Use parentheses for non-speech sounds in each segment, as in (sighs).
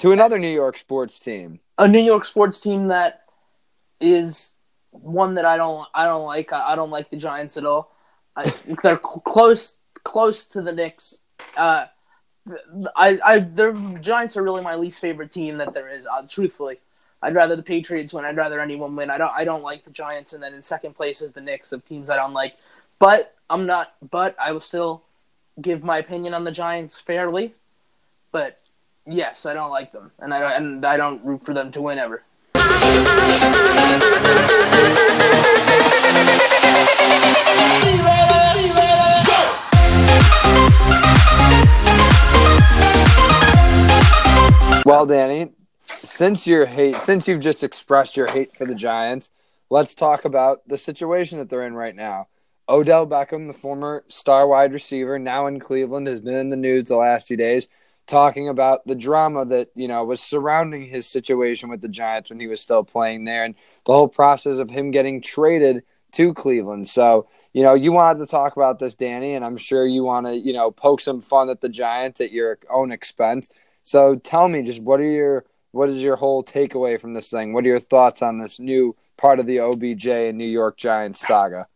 to another New York sports team. A New York sports team that is one that I don't I don't like. I, I don't like the Giants at all. I, (laughs) they're cl- close close to the Knicks. Uh, I I the Giants are really my least favorite team that there is. Uh, truthfully, I'd rather the Patriots win. I'd rather anyone win. I don't I don't like the Giants. And then in second place is the Knicks of teams I don't like. But I'm not. But I will still give my opinion on the Giants fairly. But yes, I don't like them, and I and I don't root for them to win ever. Well, Danny, since your hate, since you've just expressed your hate for the Giants, let's talk about the situation that they're in right now. Odell Beckham, the former star wide receiver, now in Cleveland, has been in the news the last few days talking about the drama that you know was surrounding his situation with the Giants when he was still playing there, and the whole process of him getting traded to Cleveland. So you know you wanted to talk about this, Danny, and I'm sure you want to you know poke some fun at the Giants at your own expense. So tell me, just what are your what is your whole takeaway from this thing? What are your thoughts on this new part of the OBJ and New York Giants saga?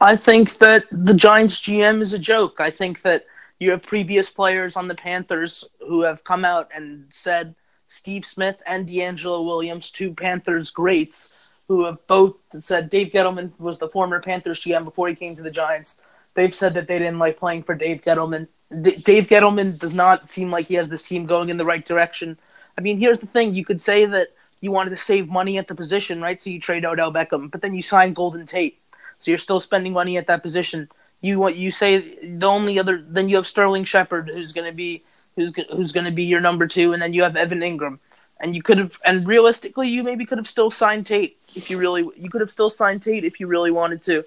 I think that the Giants GM is a joke. I think that you have previous players on the Panthers who have come out and said Steve Smith and DeAngelo Williams, two Panthers greats, who have both said Dave Gettleman was the former Panthers GM before he came to the Giants. They've said that they didn't like playing for Dave Gettleman. D- Dave Gettleman does not seem like he has this team going in the right direction. I mean, here's the thing: you could say that you wanted to save money at the position, right? So you trade Odell Beckham, but then you sign Golden Tate, so you're still spending money at that position. You what you say the only other then you have Sterling Shepard who's going to be who's who's going to be your number two, and then you have Evan Engram, and you could have and realistically you maybe could have still signed Tate if you really you could have still signed Tate if you really wanted to,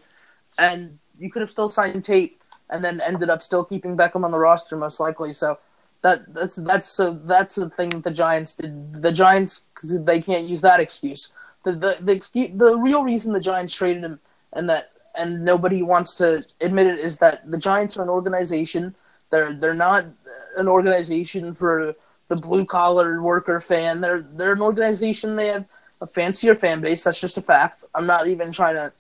and you could have still signed Tate and then ended up still keeping Beckham on the roster most likely. So that that's that's so that's the thing that the Giants did. The Giants they can't use that excuse. The the the excuse, the real reason the Giants traded him and that and nobody wants to admit it is that the Giants are an organization. They're they're not an organization for the blue collar worker fan. They're they're an organization. They have a fancier fan base. That's just a fact. I'm not even trying to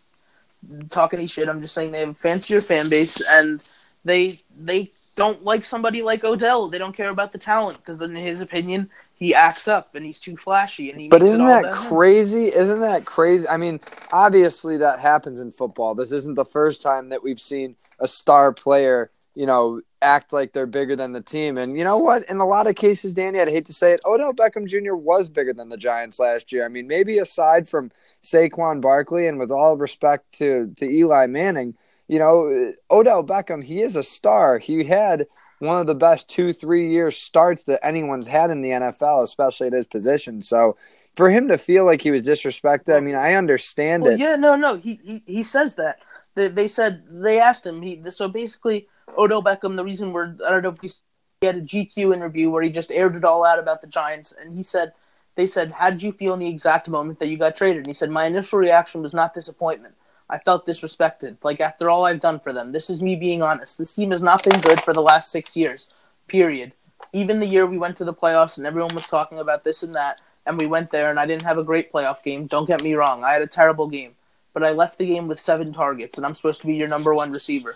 talk any shit. I'm just saying they have a fancier fan base, and they they don't like somebody like Odell. They don't care about the talent because in his opinion, he acts up and he's too flashy and he. But isn't that crazy? Him. Isn't that crazy? I mean, obviously that happens in football. This isn't the first time that we've seen a star player, you know, act like they're bigger than the team. And you know what? In a lot of cases, Danny, I'd hate to say it, Odell Beckham Jr. was bigger than the Giants last year. I mean, maybe aside from Saquon Barkley, and with all respect to to Eli Manning, you know, Odell Beckham, he is a star. He had one of the best two, three year starts that anyone's had in the NFL, especially at his position. So for him to feel like he was disrespected, I mean, I understand well, it. Yeah, no, no, he, he he says that. They, they said they asked him. He so basically Odell Beckham. The reason we're I don't know if he had a GQ interview where he just aired it all out about the Giants, and he said they said, "How did you feel in the exact moment that you got traded?" And he said, "My initial reaction was not disappointment. I felt disrespected. Like after all I've done for them, this is me being honest. This team has not been good for the last six years. Period. Even the year we went to the playoffs and everyone was talking about this and that, and we went there and I didn't have a great playoff game. Don't get me wrong, I had a terrible game, but I left the game with seven targets, and I'm supposed to be your number one receiver.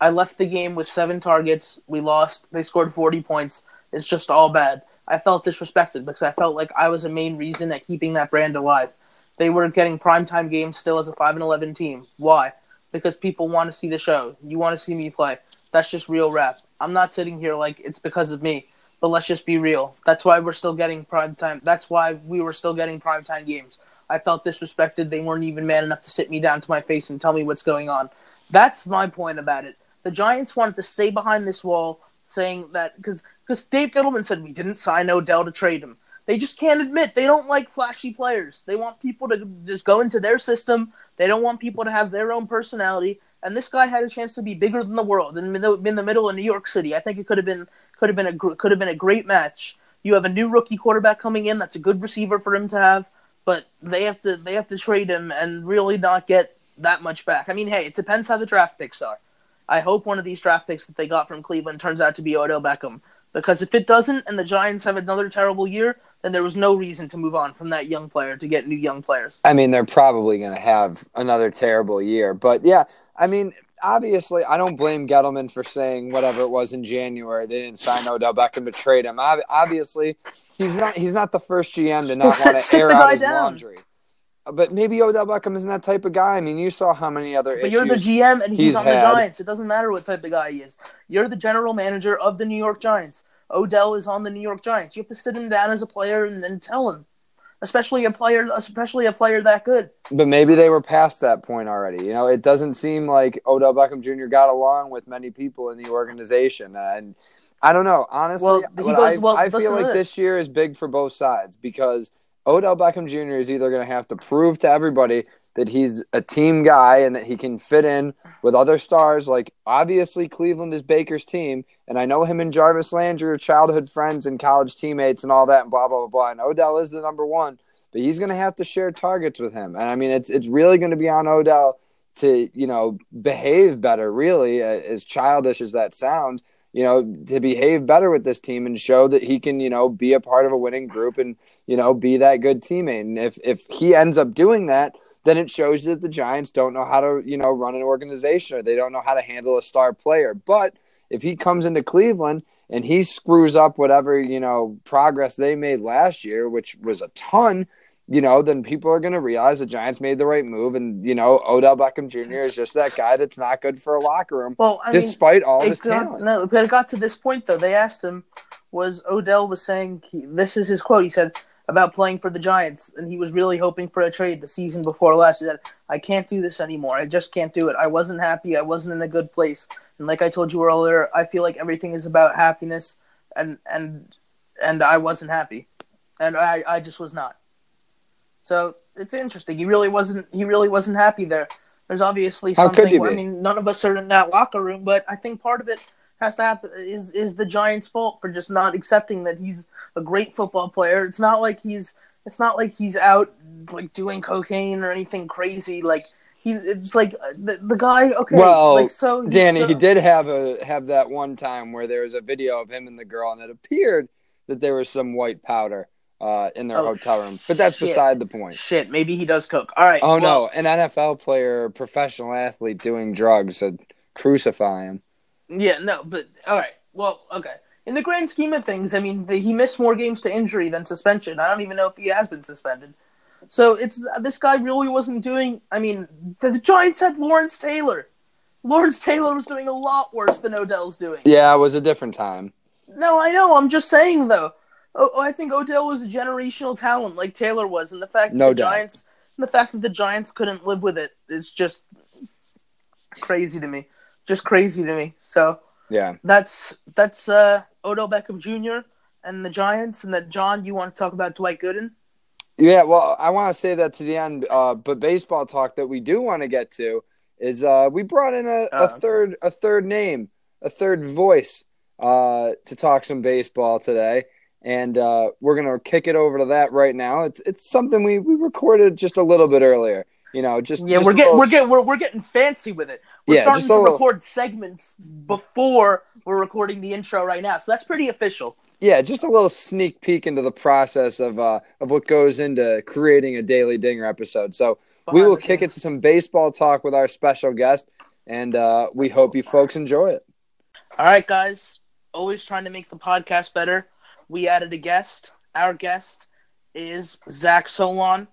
I left the game with seven targets. We lost. They scored 40 points. It's just all bad. I felt disrespected because I felt like I was a main reason at keeping that brand alive. They were getting primetime games still as a 5 and 11 team. Why? Because people want to see the show. You want to see me play. That's just real rap. I'm not sitting here like it's because of me, but let's just be real. That's why we're still getting primetime. That's why we were still getting primetime games. I felt disrespected. They weren't even man enough to sit me down to my face and tell me what's going on. That's my point about it. The Giants wanted to stay behind this wall, saying that because Dave Gettleman said we didn't sign Odell to trade him. They just can't admit they don't like flashy players. They want people to just go into their system. They don't want people to have their own personality. And this guy had a chance to be bigger than the world in the, in the middle of New York City. I think it could have been could have been a could have been a great match. You have a new rookie quarterback coming in. That's a good receiver for him to have. But they have to they have to trade him and really not get that much back. I mean, hey, it depends how the draft picks are. I hope one of these draft picks that they got from Cleveland turns out to be Odell Beckham Because if it doesn't, and the Giants have another terrible year, then there was no reason to move on from that young player to get new young players. I mean, they're probably going to have another terrible year. But yeah, I mean, obviously, I don't blame Gettleman for saying whatever it was in January. They didn't sign Odell Beckham to trade him. Obviously, he's not he's not the first GM to not (laughs) want to air out his down. laundry. But maybe Odell Beckham isn't that type of guy. I mean, you saw how many other. Issues. But you're the GM and he's, he's on had. the Giants. It doesn't matter what type of guy he is. You're the general manager of the New York Giants. Odell is on the New York Giants. You have to sit him down as a player and, and tell him, especially a player, especially a player that good. But maybe they were past that point already. You know, it doesn't seem like Odell Beckham Jr. got along with many people in the organization, and I don't know. Honestly, well, goes, I, well, I feel like this. this year is big for both sides because Odell Beckham Jr. is either going to have to prove to everybody that he's a team guy and that he can fit in with other stars. Like obviously Cleveland is Baker's team, and I know him and Jarvis Landry are childhood friends and college teammates and all that and blah blah blah blah. And Odell is the number one, but he's going to have to share targets with him. And I mean, it's it's really going to be on Odell to you know behave better. Really, as childish as that sounds, you know, to behave better with this team and show that he can, you know, be a part of a winning group and, you know, be that good teammate. And if if he ends up doing that, then it shows that the Giants don't know how to, you know, run an organization or they don't know how to handle a star player. But if he comes into Cleveland and he screws up whatever, you know, progress they made last year, which was a ton, you know, then people are going to realize the Giants made the right move. And, you know, Odell Beckham Jr. is just that guy that's not good for a locker room, well, I despite mean, all his got, talent. No, but it got to this point, though. They asked him, was Odell was saying, he, this is his quote. He said, about playing for the Giants, and he was really hoping for a trade the season before last. He said, "I can't do this anymore. I just can't do it. I wasn't happy. I wasn't in a good place. And like I told you earlier, I feel like everything is about happiness, and and and I wasn't happy, and I I just was not. So it's interesting. He really wasn't. He really wasn't happy there. There's obviously something. I mean, none of us are in that locker room, but I think part of it has to happen is is the Giants' fault for just not accepting that he's a great football player. It's not like he's it's not like he's out like doing cocaine or anything crazy. Like he, it's like uh, the, the guy. Okay, well, like, so Danny, so, he did have a have that one time where there was a video of him and the girl, and it appeared that there was some white powder. Uh, in their oh, hotel room, but that's shit. beside the point. Shit, maybe he does coke. All right. Oh well, no, an NFL player, professional athlete doing drugs, said crucify him. Yeah, no, but all right. Well, okay. In the grand scheme of things, I mean, the, he missed more games to injury than suspension. I don't even know if he has been suspended. So it's this guy really wasn't doing. I mean, the, the Giants had Lawrence Taylor. Lawrence Taylor was doing a lot worse than Odell's doing. Yeah, it was a different time. No, I know. I'm just saying though. Oh, oh I think Odell was a generational talent like Taylor was, and the fact that no the doubt. Giants, the fact that the Giants couldn't live with it is just crazy to me just crazy to me. So yeah, that's that's uh, Odell Beckham Jr. and the Giants, and then John, you want to talk about Dwight Gooden? Yeah, well, I want to say that to the end, uh, but baseball talk that we do want to get to is uh, we brought in a, a oh, third a third name, a third voice uh, to talk some baseball today, and uh, we're gonna kick it over to that right now. It's it's something we, we recorded just a little bit earlier. You know, just yeah, just we're getting we're getting we're, we're getting fancy with it. We're yeah, starting to little... record segments before we're recording the intro right now, so that's pretty official. Yeah, just a little sneak peek into the process of uh, of what goes into creating a daily dinger episode. So Behind we will kick it to some baseball talk with our special guest, and uh, we hope you folks enjoy it. All right, guys. Always trying to make the podcast better. We added a guest. Our guest is Zach Solon.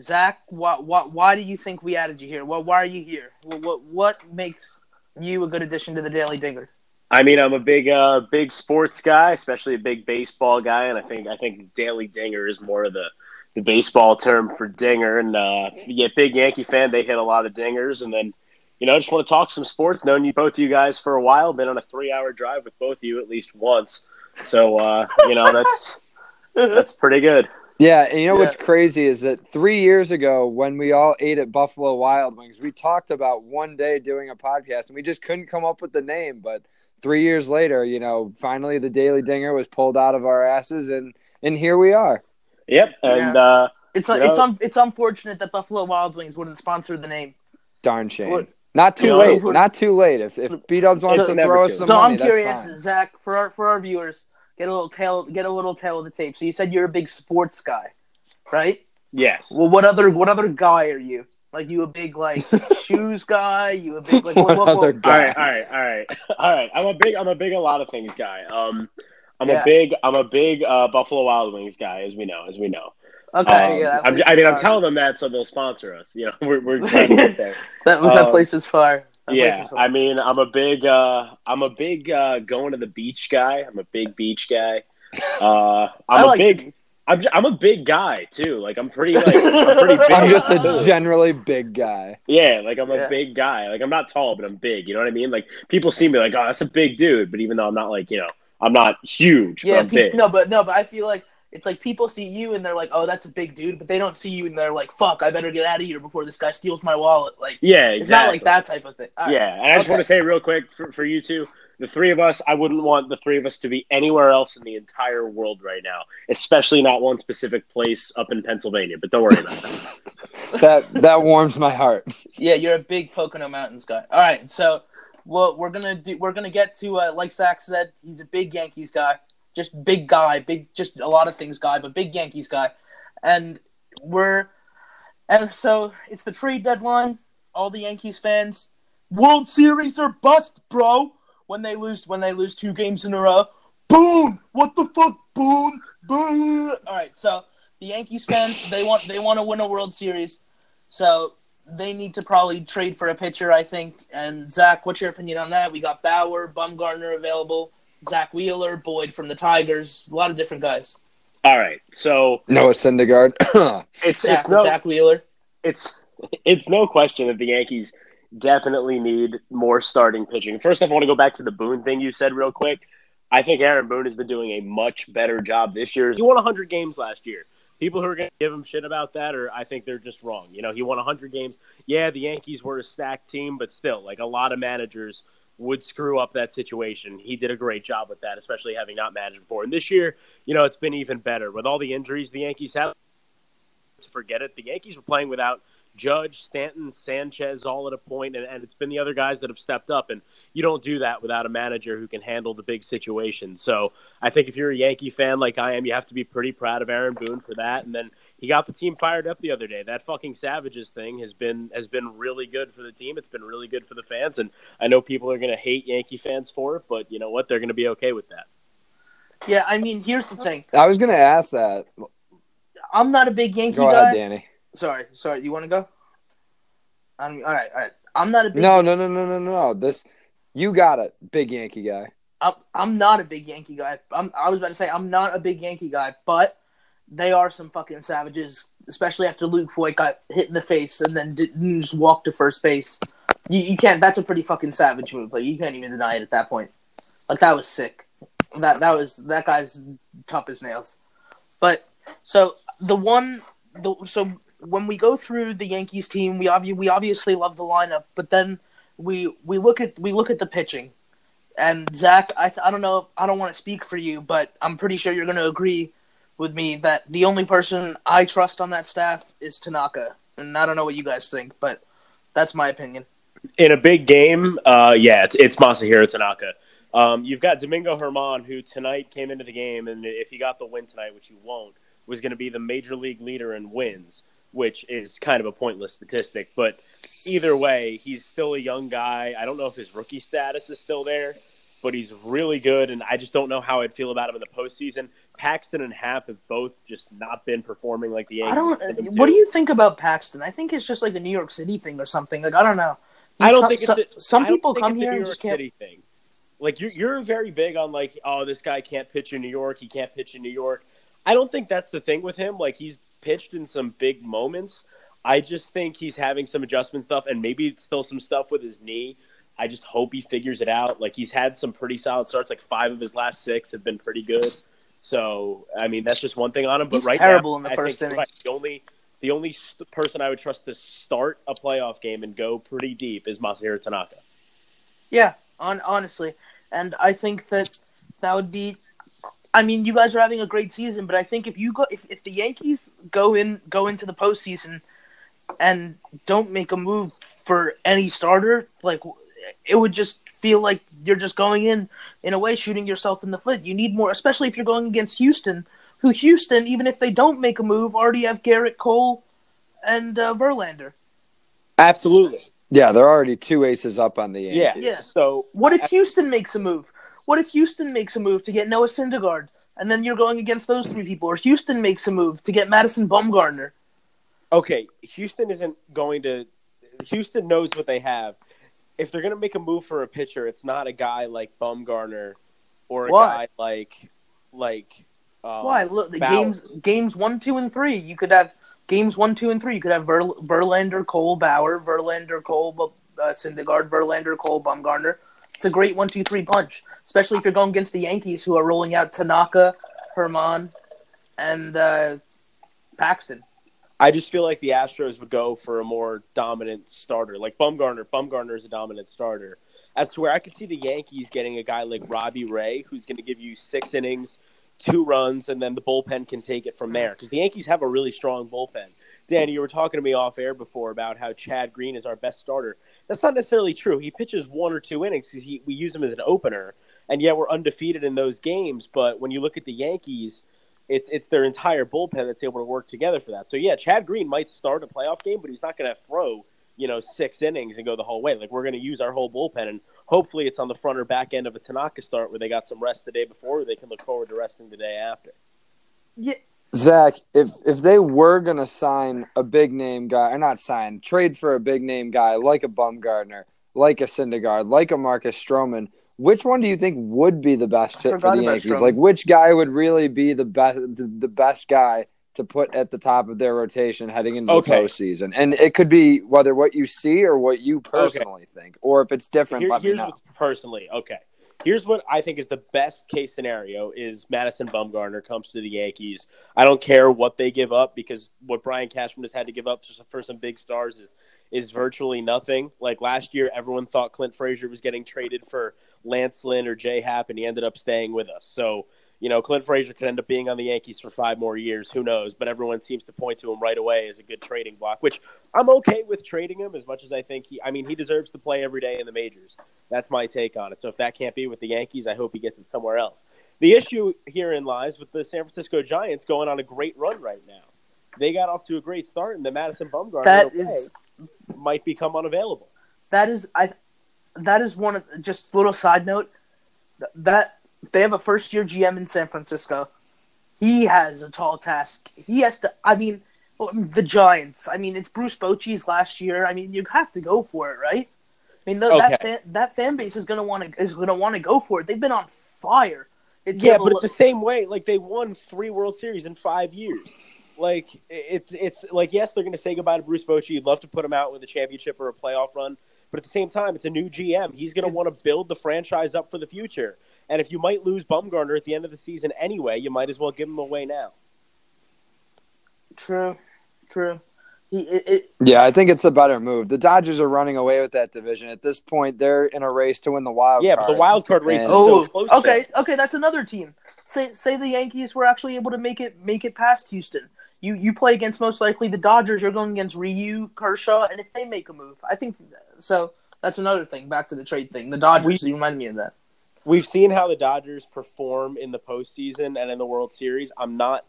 Zach, what, what, why do you think we added you here? Well, why are you here? What, what, what makes you a good addition to the Daily Dinger? I mean, I'm a big, uh, big sports guy, especially a big baseball guy, and I think I think Daily Dinger is more of the the baseball term for dinger. And uh, yeah, big Yankee fan, they hit a lot of dingers, and then you know, I just want to talk some sports. Known you both you guys for a while, been on a three hour drive with both of you at least once, so uh, you know that's (laughs) that's pretty good. Yeah, and you know yeah. what's crazy is that three years ago, when we all ate at Buffalo Wild Wings, we talked about one day doing a podcast, and we just couldn't come up with the name. But three years later, you know, finally the Daily Dinger was pulled out of our asses, and and here we are. Yep, and yeah. uh, it's it's un- it's unfortunate that Buffalo Wild Wings wouldn't sponsor the name. Darn shame. Not too You know, late. we're- Not too late. If if B Dubs wants It's to throw us some So money, I'm curious, that's fine. Zach, for our for our viewers, get a little tail get a little tail of the tape. So you said you're a big sports guy, right? Yes. Well, what other what other guy are you? Like you a big like (laughs) shoes guy? You a big like what, What what, other guy? All right, all right, all right, (laughs) all right. I'm a big, I'm a big, a lot of things guy. Um, I'm Yeah. a big, I'm a big uh, Buffalo Wild Wings guy, as we know, as we know. Okay, Um, yeah. I'm, I mean, I'm telling them that so they'll sponsor us. You know, (laughs) we're we're trying to get there. that that um, place is fire. That place yeah. I mean, I'm a big, uh, I'm a big uh, going to the beach guy. I'm a big beach guy. Uh, (laughs) I I'm a like big, I'm, j- I'm a big guy too. Like I'm pretty, like I'm pretty (laughs) big. I'm just a too. generally big guy. Yeah, like I'm a big guy. Like I'm not tall, but I'm big. You know what I mean? Like people see me like, oh, that's a big dude. But even though I'm not like, you know, I'm not huge. but Yeah, I'm pe- big. no, but no, but I feel like it's like people see you and they're like, "Oh, that's a big dude," but they don't see you and they're like, "Fuck, I better get out of here before this guy steals my wallet." Like, Yeah, exactly. it's not like that type of thing. All right. Yeah, and I just Okay. want to say real quick for, for you two, the three of us, I wouldn't want the three of us to be anywhere else in the entire world right now, especially not one specific place up in Pennsylvania. But don't worry about that. (laughs) That that warms my heart. Yeah, you're a big Pocono Mountains guy. All right, so what we're gonna do, we're gonna get to uh, like Zach said, he's a big Yankees guy, just big guy, big, just a lot of things guy, but big Yankees guy, and we're and so it's the trade deadline. All the Yankees fans, World Series are bust, bro. When they lose, when they lose two games in a row, boom. What the fuck, boom, boom. All right, so the Yankees fans, they want they want to win a World Series, so they need to probably trade for a pitcher, I think. And Zach, what's your opinion on that? We got Bauer, Bumgarner available, Zach Wheeler, Boyd from the Tigers, a lot of different guys. All right, so Noah Syndergaard. (coughs) it's Zach, it's no Zach Wheeler. it's it's no question that the Yankees definitely need more starting pitching. First off, I want to go back to the Boone thing you said real quick. I think Aaron Boone has been doing a much better job this year. He won 100 games last year. People who are going to give him shit about that, or I think they're just wrong. You know, he won 100 games. Yeah, the Yankees were a stacked team, but still, like a lot of managers would screw up that situation. He did a great job with that, especially having not managed before. And this year, you know, it's been even better with all the injuries the Yankees have. To forget it, the Yankees were playing without Judge, Stanton, Sanchez, all at a point, and, and it's been the other guys that have stepped up. And you don't do that without a manager who can handle the big situation. So I think if you're a Yankee fan like I am, you have to be pretty proud of Aaron Boone for that. And then he got the team fired up the other day. That fucking Savages thing has been has been really good for the team. It's been really good for the fans. And I know people are going to hate Yankee fans for it, but you know what? They're going to be okay with that. Yeah, I mean, here's the thing. I was gonna ask that. I'm not a big Yankee Go guy. ahead, Danny. Sorry, sorry. You want to go? I'm, all right, all right. I'm not a big. No, no, no, no, no, no. This you got it, big Yankee guy. I'm, I'm not a big Yankee guy. I'm, I was about to say I'm not a big Yankee guy, but they are some fucking savages, especially after Luke Voit got hit in the face and then didn't just walk to first base. You, you can't. That's a pretty fucking savage move. Like you can't even deny it at that point. Like that was sick. That that was that guy's tough as nails. But so the one, the so when we go through the Yankees team, we obvi- we obviously love the lineup, but then we we look at we look at the pitching. And Zach, I, I don't know, I don't want to speak for you, but I'm pretty sure you're going to agree with me that the only person I trust on that staff is Tanaka. And I don't know what you guys think, but that's my opinion. in a big game, uh, yeah, it's, it's Masahiro Tanaka. Um, you've got Domingo Germán, who tonight came into the game, and if he got the win tonight, which he won't, was going to be the major league leader in wins, which is kind of a pointless statistic. But either way, he's still a young guy. I don't know if his rookie status is still there, but he's really good, and I just don't know how I'd feel about him in the postseason. Paxton and Happ have both just not been performing like the Yankees. I don't. What do you think about Paxton? I think it's just like a New York City thing or something. Like I don't know. I don't Some- think it's some, a- some people come here New and York just can't. City thing. Like you're you're very big on like oh this guy can't pitch in New York he can't pitch in New York. I don't think that's the thing with him. Like he's pitched in some big moments. I just think he's having some adjustment stuff and maybe it's still some stuff with his knee. I just hope he figures it out. Like he's had some pretty solid starts. Like five of his last six have been pretty good. So I mean that's just one thing on him. But He's right terrible now, in the I first think inning. right, the only the only st- person I would trust to start a playoff game and go pretty deep is Masahiro Tanaka. Yeah, on honestly, and I think that that would be. I mean, you guys are having a great season, but I think if you go, if, if the Yankees go in go into the postseason, and don't make a move for any starter, like it would just feel like you're just going in in a way shooting yourself in the foot. You need more, especially if you're going against Houston, who Houston, even if they don't make a move, already have Gerrit Cole and uh, Verlander. Absolutely. Yeah, they're already two aces up on the Yankees. Yeah. Yeah. So What if Houston makes a move? What if Houston makes a move to get Noah Syndergaard, and then you're going against those three people? Or Houston makes a move to get Madison Bumgarner. okay, Houston isn't going to. Houston knows what they have. If they're going to make a move for a pitcher, it's not a guy like Bumgarner or a Why? guy like like. Um, Why? Look, the Bauer. games games one, two, and three. You could have games one, two, and three. You could have Ver, Verlander, Cole, Bauer, Verlander, Cole, uh, Syndergaard, Verlander, Cole, Bumgarner. It's a great one, two, three punch, especially if you're going against the Yankees, who are rolling out Tanaka, Germán, and uh, Paxton. I just feel like the Astros would go for a more dominant starter, like Bumgarner. Bumgarner is a dominant starter. As to where I could see the Yankees getting a guy like Robbie Ray, who's going to give you six innings, two runs, and then the bullpen can take it from there. Because the Yankees have a really strong bullpen. Danny, you were talking to me off air before about how Chad Green is our best starter. That's not necessarily true. He pitches one or two innings because we use him as an opener, and yet we're undefeated in those games. But when you look at the Yankees, it's it's their entire bullpen that's able to work together for that. So yeah, Chad Green might start a playoff game, but he's not going to throw you know six innings and go the whole way. Like we're going to use our whole bullpen, and hopefully it's on the front or back end of a Tanaka start where they got some rest the day before, or they can look forward to resting the day after. Yeah, Zach, if if they were gonna sign a big name guy, or not sign, trade for a big name guy like a Bumgarner, like a Syndergaard, like a Marcus Stroman, which one do you think would be the best fit for the Yankees? Like, which guy would really be the best the, the best guy to put at the top of their rotation heading into Okay. the postseason? And it could be whether what you see or what you personally think, or if it's different. Here- let me here's know. personally, okay. Here's what I think is the best case scenario is Madison Bumgarner comes to the Yankees. I don't care what they give up because what Brian Cashman has had to give up for- some big stars is is virtually nothing. Like last year, everyone thought Clint Frazier was getting traded for Lance Lynn or Jay Happ, and he ended up staying with us. So you know, Clint Frazier could end up being on the Yankees for five more years. Who knows? But everyone seems to point to him right away as a good trading block, which I'm okay with trading him as much as I think he. I mean, he deserves to play every day in the majors. That's my take on it. So if that can't be with the Yankees, I hope he gets it somewhere else. The issue herein lies with the San Francisco Giants going on a great run right now. They got off to a great start, and the Madison Bumgarner that is might become unavailable. that is I that is one of just a little side note th- that they have a first year GM in San Francisco. He has a tall task. He has to. I mean, the Giants. I mean, it's Bruce Bochy's last year. I mean, you have to go for it, right? I mean, th- that fan, that fan base is gonna want to is gonna want to go for it. They've been on fire. It's Yeah, but lo- it's the same way. Like they won three World Series in five years. Like it's it's like yes, they're going to say goodbye to Bruce Bochy. You'd love to put him out with a championship or a playoff run, but at the same time, it's a new GM. He's going to want to build the franchise up for the future. And if you might lose Bumgarner at the end of the season anyway, you might as well give him away now. true, true. He it, it, Yeah, I think it's a better move. The Dodgers are running away with that division at this point. They're in a race to win the wild yeah, card. but the wild card race is And- Oh, so close. okay, there. okay. That's another team. Say say the Yankees were actually able to make it make it past Houston. You you play against most likely the Dodgers. You're going against Ryu, Kershaw, and if they make a move, I think so. That's another thing. Back to the trade thing. The Dodgers. We- you reminded me of that. We've seen how the Dodgers perform in the postseason and in the World Series. I'm not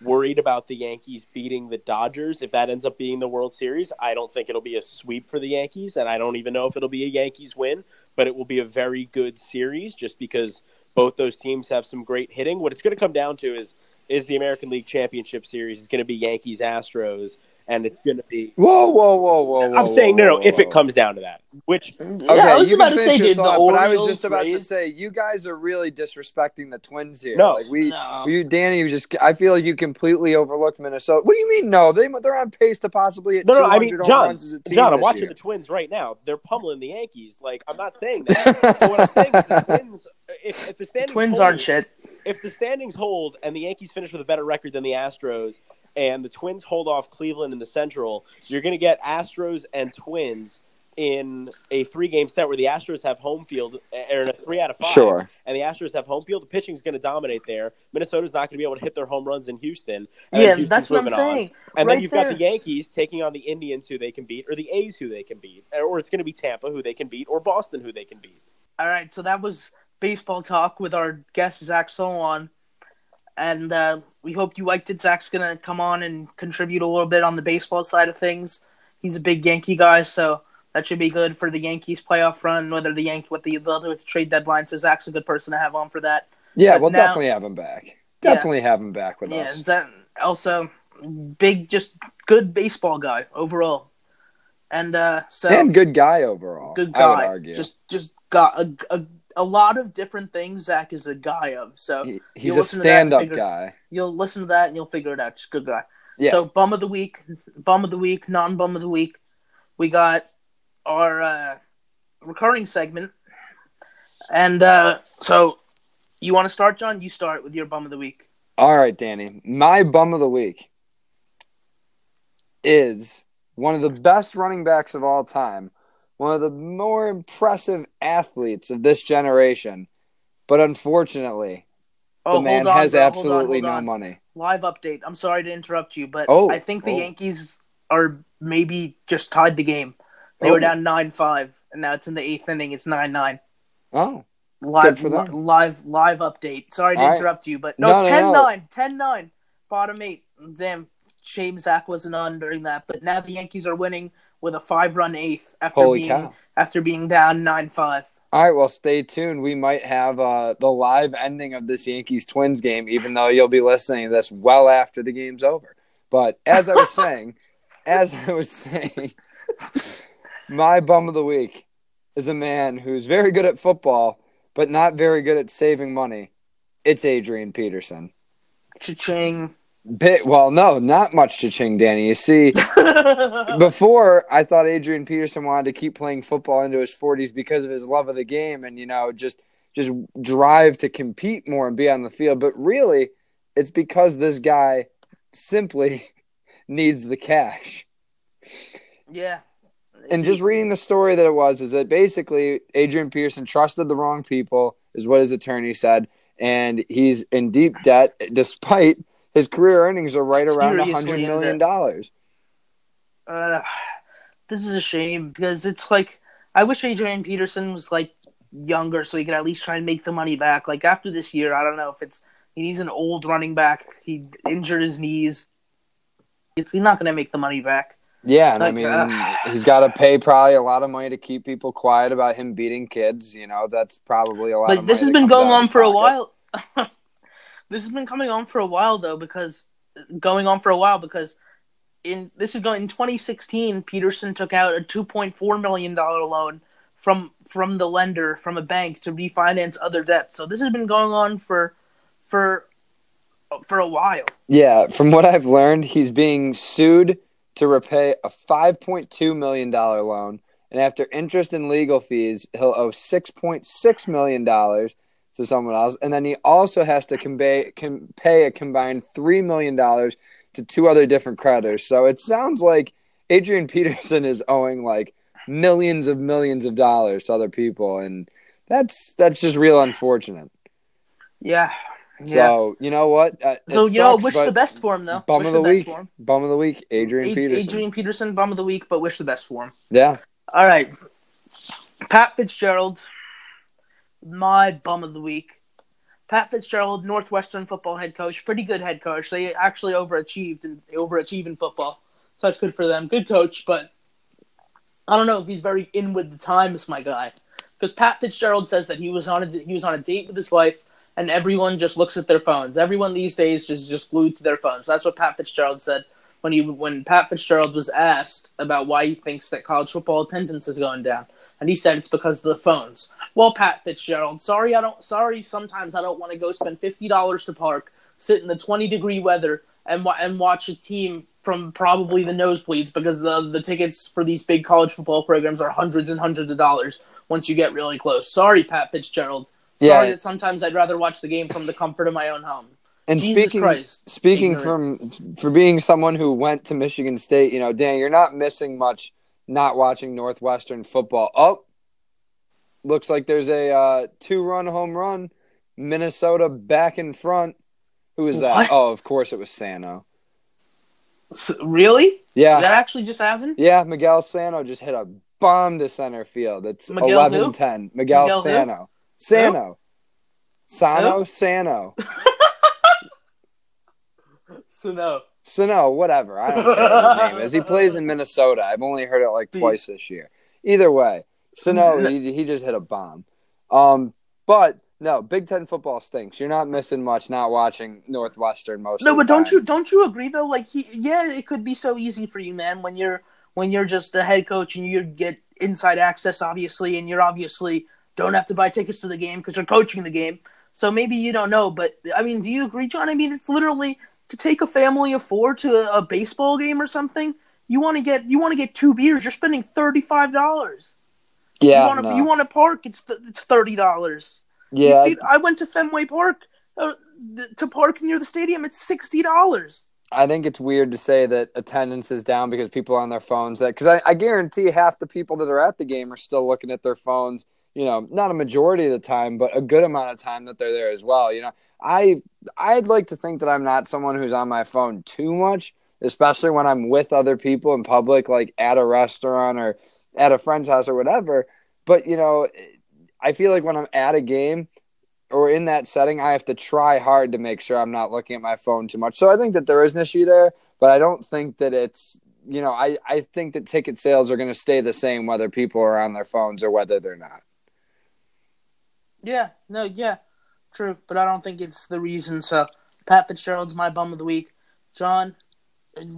worried about the Yankees beating the Dodgers. If that ends up being the World Series, I don't think it'll be a sweep for the Yankees, and I don't even know if it'll be a Yankees win, but it will be a very good series just because both those teams have some great hitting. What it's going to come down to is is the American League Championship Series. It's going to be Yankees Astros, and it's going to be. Whoa, whoa, whoa, whoa! whoa I'm saying no, no. whoa, if it comes down to that, which Yeah, Okay, I was about to say, your dude. The thought, but I was just about to say you guys are really disrespecting the Twins here. No. like we, No. you, Danny, you just. I feel like you completely overlooked Minnesota. What do you mean? No, they they're on pace to possibly hit No, no, I mean, John, runs as a team John, I'm watching year. the Twins right now. They're pummeling the Yankees. Like, I'm not saying (laughs) that. but what I'm saying is the Twins, if, if the standings Twins aren't shit. If the standings hold and the Yankees finish with a better record than the Astros, and the Twins hold off Cleveland in the Central, you're going to get Astros and Twins in a three game set where the Astros have home field, eh, or in a three out of five, Sure. and the Astros have home field, the pitching is going to dominate there. Minnesota's not going to be able to hit their home runs in Houston. and Yeah, then Houston's that's what I'm moving on. saying. And Right then you've there. got the Yankees taking on the Indians, who they can beat, or the A's, who they can beat, or it's going to be Tampa, who they can beat, or Boston, who they can beat. All right, so that was baseball talk with our guest Zach Solon, and uh, we hope you liked it. Zach's gonna come on and contribute a little bit on the baseball side of things. He's a big Yankee guy, so that should be good for the Yankees playoff run. Whether the Yankees what the they'll do with the trade deadline, so Zach's a good person to have on for that. Yeah, But we'll now- definitely have him back. Yeah. Definitely have him back with Yeah, us. Zach also big, just good baseball guy overall, and uh, so and good guy overall. good I would guy. argue. Just just got a, a a lot of different things. Zach is a guy of so. He- he's a listen to that and stand-up guy. You'll listen to that and you'll figure it out. Just good guy. Yeah. So bum of the week, bum of the week, non bum of the week. We got our uh, recurring segment, and uh, so you want to start, John? You start with your bum of the week. All right, Danny. My bum of the week is one of the best running backs of all time, one of the more impressive athletes of this generation, but unfortunately, Oh, the man on, has bro. Hold on, absolutely hold no on. money. Live update. I'm sorry to interrupt you, but Oh, I think the oh. Yankees are maybe just tied the game. They Oh. were down nine five, and now it's in the eighth inning. It's nine nine. Oh, Live, for them. li- live, live update. Sorry to All right. interrupt you, but no, 10 no. 9, 10 9, bottom eight. Damn, shame Zach wasn't on during that. But now the Yankees are winning with a five run eighth after Holy being cow. after being down nine five. all right. Well, stay tuned. We might have uh, the live ending of this Yankees Twins game, even though you'll be listening to this well after the game's over. But as I was (laughs) saying, as I was saying, my bum of the week is a man who's very good at football, but not very good at saving money. It's Adrian Peterson. Cha-ching. Bit, well, no, not much to ching, Danny. You see, (laughs) before I thought Adrian Peterson wanted to keep playing football into his 40s because of his love of the game and you know just just drive to compete more and be on the field, but really it's because this guy simply (laughs) needs the cash. yeah. And just reading the story that it was is that basically Adrian Peterson trusted the wrong people is what his attorney said and he's in deep debt despite his career earnings are right around a hundred million dollars. Uh, this is a shame because it's like I wish Adrian Peterson was like younger so he could at least try and make the money back. Like after this year, I don't know if it's he needs an old running back. He injured his knees. It's he's not going to make the money back. Yeah, and I mean, uh, he's got to pay probably a lot of money to keep people quiet about him beating kids. You know, that's probably a lot. But of this has been going on for a while. (laughs) this has been coming on for a while though because going on for a while because in this is going in 2016 Peterson took out a 2.4 million dollar loan from from the lender from a bank to refinance other debts. So this has been going on for for for a while. Yeah, from what I've learned, he's being sued to repay a five point two million dollar loan, and after interest and legal fees, he'll owe six point six million dollars to someone else, and then he also has to convey can pay a combined three million dollars to two other different creditors. So it sounds like Adrian (laughs) Peterson is owing like millions of millions of dollars to other people, and that's that's just real unfortunate. Yeah. Yeah. So you know what? Uh, So you know, wish the best for him though. Bum wish of the, the week. Bum of the week. Adrian Ad- Peterson. Adrian Peterson, bum of the week, but wish the best for him. Yeah. All right. Pat Fitzgerald, my bum of the week. Pat Fitzgerald, Northwestern football head coach, pretty good head coach. They actually overachieved and overachieve in football, so that's good for them. Good coach, but I don't know if he's very in with the times, my guy. Because Pat Fitzgerald says that he was on a he was on a date with his wife, and everyone just looks at their phones. Everyone these days just just glued to their phones. That's what Pat Fitzgerald said when he when Pat Fitzgerald was asked about why he thinks that college football attendance is going down, and he said it's because of the phones. Well, Pat Fitzgerald, sorry I don't sorry sometimes I don't want to go spend fifty dollars to park, sit in the twenty degree weather, and and watch a team from probably the nosebleeds because the the tickets for these big college football programs are hundreds and hundreds of dollars once you get really close. Sorry, Pat Fitzgerald. Sorry Yeah. that sometimes I'd rather watch the game from the comfort of my own home. And Jesus speaking Christ, speaking ignorant. from for being someone who went to Michigan State, you know, Dan, you're not missing much not watching Northwestern football. Oh, looks like there's a uh, two-run home run. Minnesota back in front. Who is that? What? Oh, of course it was Sano. S- really? Yeah, That actually just happened? yeah. Miguel Sano just hit a bomb to center field. It's Miguel who? 11-10. Miguel, Miguel who? Sano. Sano. Sano. Sano. (laughs) So no. Sano, whatever. I don't care what his name is. He (laughs) plays in Minnesota. I've only heard it like Beast. twice this year. Either way, Sano, (laughs) he, he just hit a bomb. Um, but no, Big Ten football stinks. You're not missing much not watching Northwestern most. No, of the but don't you don't you agree though? Like he, yeah, it could be so easy for you, man. When you're when you're just a head coach and you get inside access, obviously, and you're obviously don't have to buy tickets to the game because you're coaching the game. So maybe you don't know, but I mean, do you agree, John? I mean, it's literally to take a family of four to a, a baseball game or something. You want to get you want to get two beers. You're spending thirty five dollars. Yeah, you want to no. you want to park. It's it's thirty dollars. yeah. Dude, I went to Fenway Park uh, to park near the stadium. It's sixty dollars. I think it's weird to say that attendance is down because people are on their phones. That because I, I guarantee half the people that are at the game are still looking at their phones. You know, not a majority of the time, but a good amount of time that they're there as well. You know, I I'd like to think that I'm not someone who's on my phone too much, especially when I'm with other people in public, like at a restaurant or at a friend's house or whatever. But you know, I feel like when I'm at a game or in that setting, I have to try hard to make sure I'm not looking at my phone too much. So I think that there is an issue there, but I don't think that it's you know, I, I think that ticket sales are going to stay the same whether people are on their phones or whether they're not. Yeah, no, yeah, true, but I don't think it's the reason. So, Pat Fitzgerald's my bum of the week. John,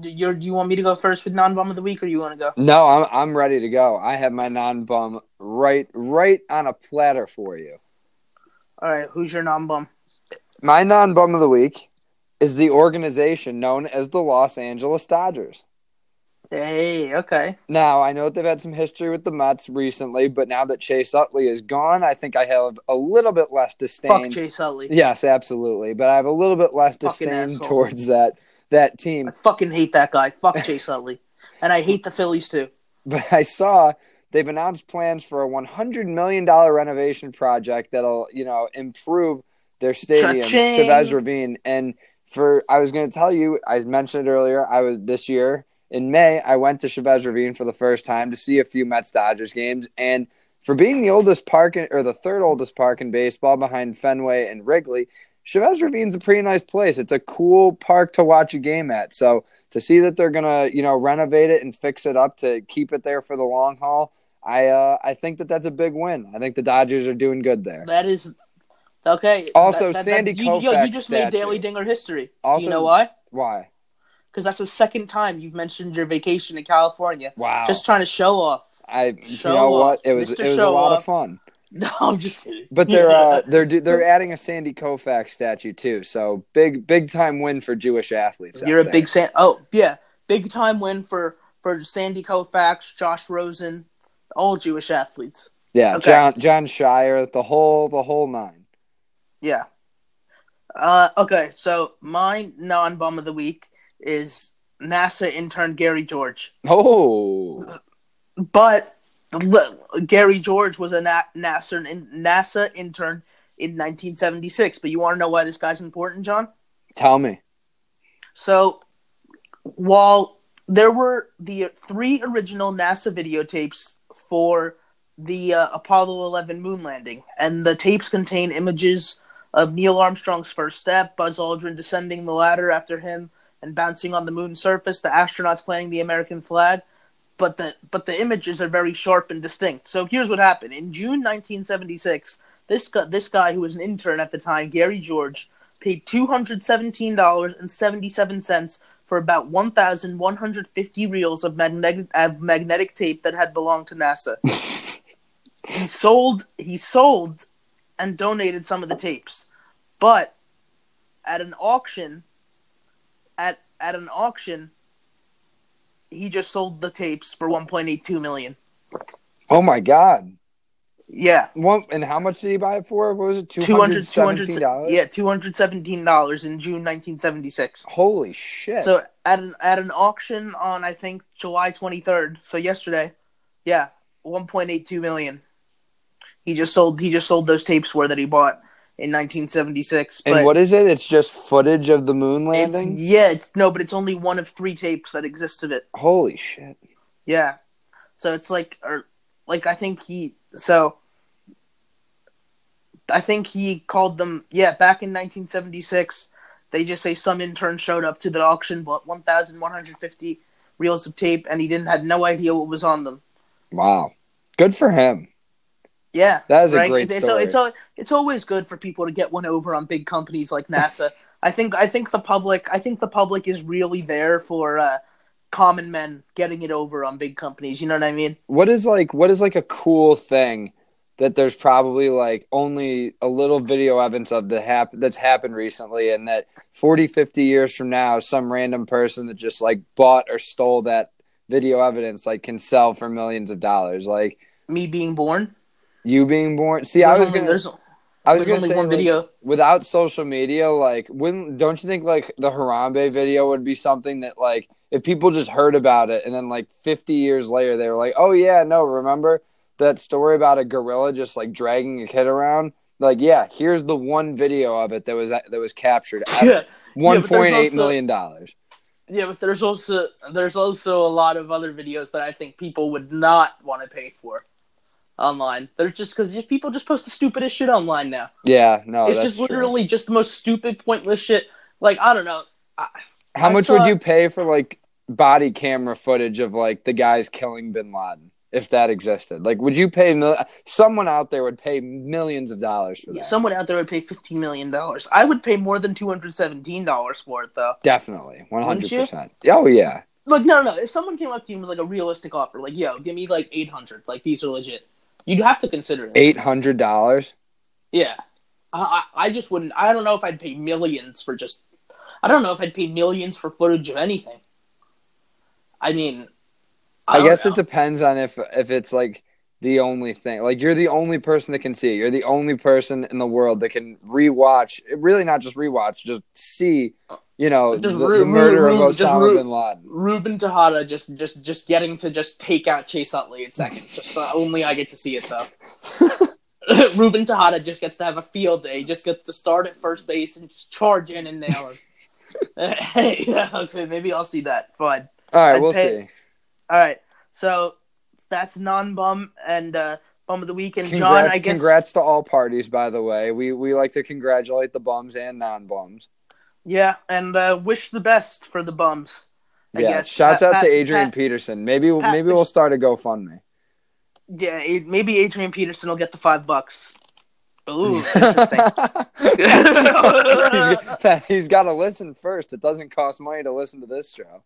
you're, do you want me to go first with non bum of the week, or you want to go? No, I'm I'm ready to go. I have my non bum right right on a platter for you. All right, who's your non bum? My non bum of the week is the organization known as the Los Angeles Dodgers. Hey, okay. Now, I know that they've had some history with the Mets recently, but now that Chase Utley is gone, I think I have a little bit less disdain. Fuck Chase Utley. Yes, absolutely. But I have a little bit less Fucking disdain asshole. towards that that team. I fucking hate that guy. Fuck Chase Utley, and I hate the Phillies too. (laughs) But I saw they've announced plans for a one hundred million dollar renovation project that'll, you know, improve their stadium. Chavez Ravine. And for I was going to tell you, I mentioned it earlier. I was this year in May. I went to Chavez Ravine for the first time to see a few Mets Dodgers games, and for being the oldest park in, or the third oldest park in baseball behind Fenway and Wrigley, Chavez Ravine's a pretty nice place. It's a cool park to watch a game at. So to see that they're gonna, you know, renovate it and fix it up to keep it there for the long haul, I uh, I think that that's a big win. I think the Dodgers are doing good there. That is okay. Also, that, that, Sandy that, you, Koufax you just made. Daily Dinger history. Also- you know why? Why? Because that's the second time you've mentioned your vacation in California. Wow. Just trying to show off. I show you know what? off. It was Mr. it was a lot off. of fun. (laughs) No, I'm just kidding. But they're uh, (laughs) they're they're adding a Sandy Koufax statue too. So big big time win for Jewish athletes. You're a there. big San. Oh yeah, big time win for for Sandy Koufax, Josh Rosen, all Jewish athletes. yeah. okay. John John Shire, the whole the whole nine. Yeah. Uh, okay, so my non bum of the week is NASA intern Gary George, Oh, but Gary George was a NASA NASA intern in 1976. But you want to know why this guy's important, John? tell me. So, while there were the three original NASA videotapes for the uh, Apollo 11 moon landing, and the tapes contain images of Neil Armstrong's first step, Buzz Aldrin descending the ladder after him and bouncing on the moon's surface, the astronauts playing the American flag. But the but the images are very sharp and distinct. So here's what happened in June 1976. This guy, this guy who was an intern at the time, Gary George, paid two hundred seventeen dollars and seventy seven cents for about one thousand one hundred fifty reels of magnetic of magnetic tape that had belonged to NASA. (laughs) he sold he sold and donated some of the tapes, but at an auction, at at an auction, he just sold the tapes for one point eight two million. Oh my God. Yeah, One, and how much did he buy it for? What was it? Two 200 hundred seventeen dollars. Yeah, two hundred seventeen dollars in June nineteen seventy six. Holy shit! So at an at an auction on I think July twenty third, so yesterday, yeah, one point eight two million. He just sold he just sold those tapes for that he bought in nineteen seventy six. and what is it? It's just footage of the moon It's, landing. yeah, it's, no, but it's only one of three tapes that exist of it. Holy shit! Yeah, so it's like, or like I think he so. I think he called them. Yeah, back in 1976, they just say some intern showed up to the auction, bought 1,150 reels of tape, and he didn't had no idea what was on them. Wow, good for him. Yeah, That is a right? great it's, story. It's, it's, it's always good for people to get one over on big companies like NASA. I think I think the public I think the public is really there for uh, common men getting it over on big companies. You know what I mean? What is like? What is like a cool thing that there's probably like only a little video evidence of that hap- that's happened recently, and that 40, 50 years from now, some random person that just like bought or stole that video evidence like can sell for millions of dollars. Like Me being born. You being born. See, I was only, gonna. there's, I was there's gonna say one like, video. without social media, like wouldn't don't you think like the Harambe video would be something that like if people just heard about it and then like 50 years later they were like, "Oh yeah, no, remember that story about a gorilla just like dragging a kid around?" Like, yeah, here's the one video of it that was that was captured (laughs) at Yeah, one there's point eight also- million dollars. yeah, but there's also there's also a lot of other videos that I think people would not want to pay for online. They're just because people just post the stupidest shit online now. Yeah, no, it's just true. literally just the most stupid, pointless shit. Like I don't know. I, How I much saw- would you pay for like body camera footage of like the guys killing Bin Laden if that existed? Like, would you pay? Mil- Someone out there would pay millions of dollars for that. someone out there would pay fifteen million dollars. I would pay more than two hundred seventeen dollars for it though. Definitely, one hundred percent. Oh yeah, Like no, no. If someone came up to you and was like a realistic offer, like yo, give me like eight hundred, like these are legit. You'd have to consider it. eight hundred dollars. Yeah, I, I I just wouldn't. I don't know if I'd pay millions for just. I don't know if I'd pay millions for footage of anything. I mean, I, don't guess know. it depends on if if it's like the only thing. Like you're the only person that can see it. You're the only person in the world that can rewatch. Really, not just rewatch, just see. You know, Just the, Ru- the murder Ru- Ru- of Osama Ru- bin Laden. Ruben Tejada just just just getting to just take out Chase Utley in second. Just uh, only I get to see it though. (laughs) Ruben Tejada just gets to have a field day. He just gets to start at first base and just charge in and nail him. hey, okay, maybe I'll see that. Fine. All right, I'd we'll pay- see. All right. So that's non bum and uh, bum of the week. And Congrats, John, I guess congrats to all parties. By the way, we we like to congratulate the bums and non-bums. yeah, and uh, wish the best for the bums. I yeah, guess. shouts Pat- out to Adrian Pat- Peterson. Maybe Pat- maybe we'll start a GoFundMe. Yeah, it- maybe Adrian Peterson will get the five bucks. Ooh, (laughs) (laughs) he's, (laughs) he's got to listen first. It doesn't cost money to listen to this show.